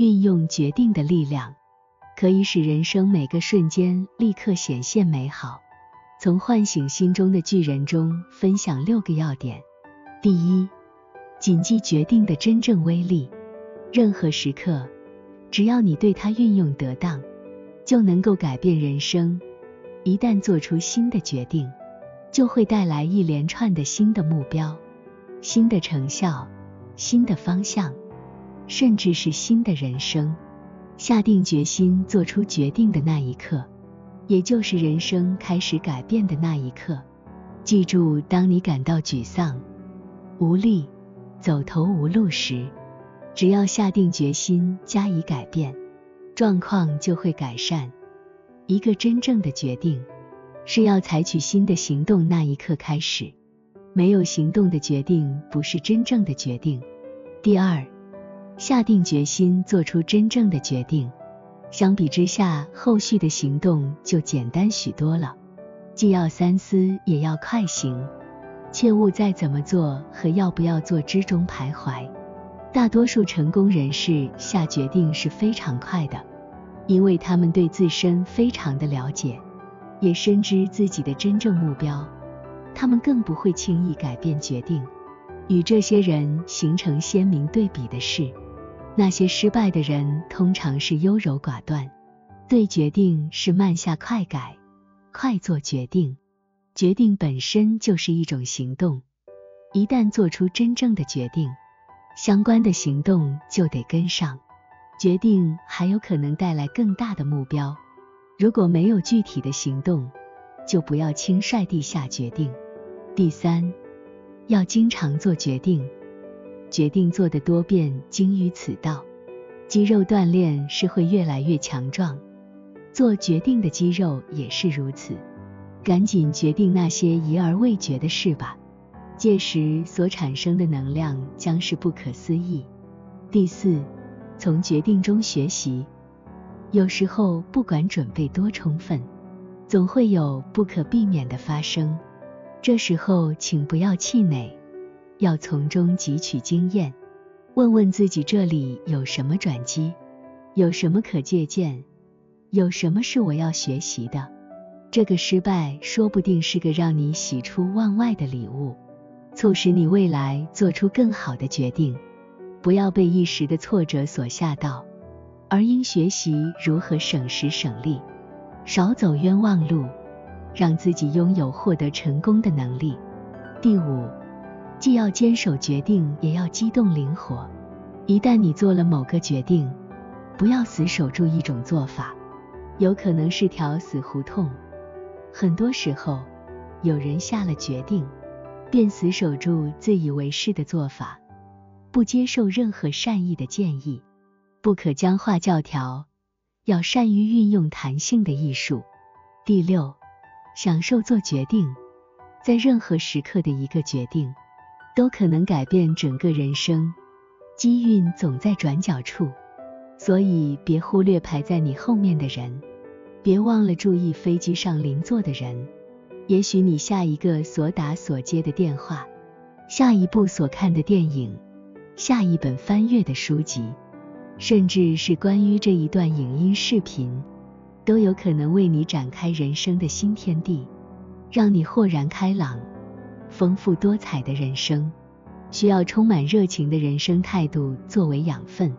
运用决定的力量，可以使人生每个瞬间立刻显现美好。从唤醒心中的巨人中分享六个要点。第一，谨记决定的真正威力。任何时刻，只要你对它运用得当，就能够改变人生。一旦做出新的决定，就会带来一连串的新的目标、新的成效、新的方向，甚至是新的人生。下定决心做出决定的那一刻，也就是人生开始改变的那一刻。记住，当你感到沮丧、无力、走投无路时，只要下定决心加以改变，状况就会改善。一个真正的决定，是要采取新的行动那一刻开始。没有行动的决定不是真正的决定。第二，下定决心做出真正的决定。相比之下，后续的行动就简单许多了。既要三思，也要快行，切勿在怎么做和要不要做之中徘徊。大多数成功人士下决定是非常快的，因为他们对自身非常的了解，也深知自己的真正目标。他们更不会轻易改变决定。与这些人形成鲜明对比的是，那些失败的人通常是优柔寡断，对决定是慢下快改，快做决定。决定本身就是一种行动，一旦做出真正的决定，相关的行动就得跟上。决定还有可能带来更大的目标，如果没有具体的行动，就不要轻率地下决定。第三，要经常做决定。决定做得多变，精于此道。肌肉锻炼是会越来越强壮，做决定的肌肉也是如此。赶紧决定那些疑而未决的事吧，届时所产生的能量将是不可思议。第四，从决定中学习。有时候不管准备多充分，总会有不可避免的发生，这时候请不要气馁。要从中汲取经验，问问自己这里有什么转机，有什么可借鉴，有什么是我要学习的。这个失败说不定是个让你喜出望外的礼物，促使你未来做出更好的决定。不要被一时的挫折所吓到，而应学习如何省时省力，少走冤枉路，让自己拥有获得成功的能力。第五。既要坚守决定，也要机动灵活。一旦你做了某个决定，不要死守住一种做法，有可能是条死胡同。很多时候，有人下了决定，便死守住自以为是的做法，不接受任何善意的建议。不可僵化教条，要善于运用弹性的艺术。第六，享受做决定，在任何时刻的一个决定。都可能改变整个人生，机运总在转角处，所以别忽略排在你后面的人，别忘了注意飞机上邻座的人。也许你下一个所打所接的电话，下一部所看的电影，下一本翻阅的书籍，甚至是关于这一段影音视频，都有可能为你展开人生的新天地，让你豁然开朗。丰富多彩的人生，需要充满热情的人生态度作为养分。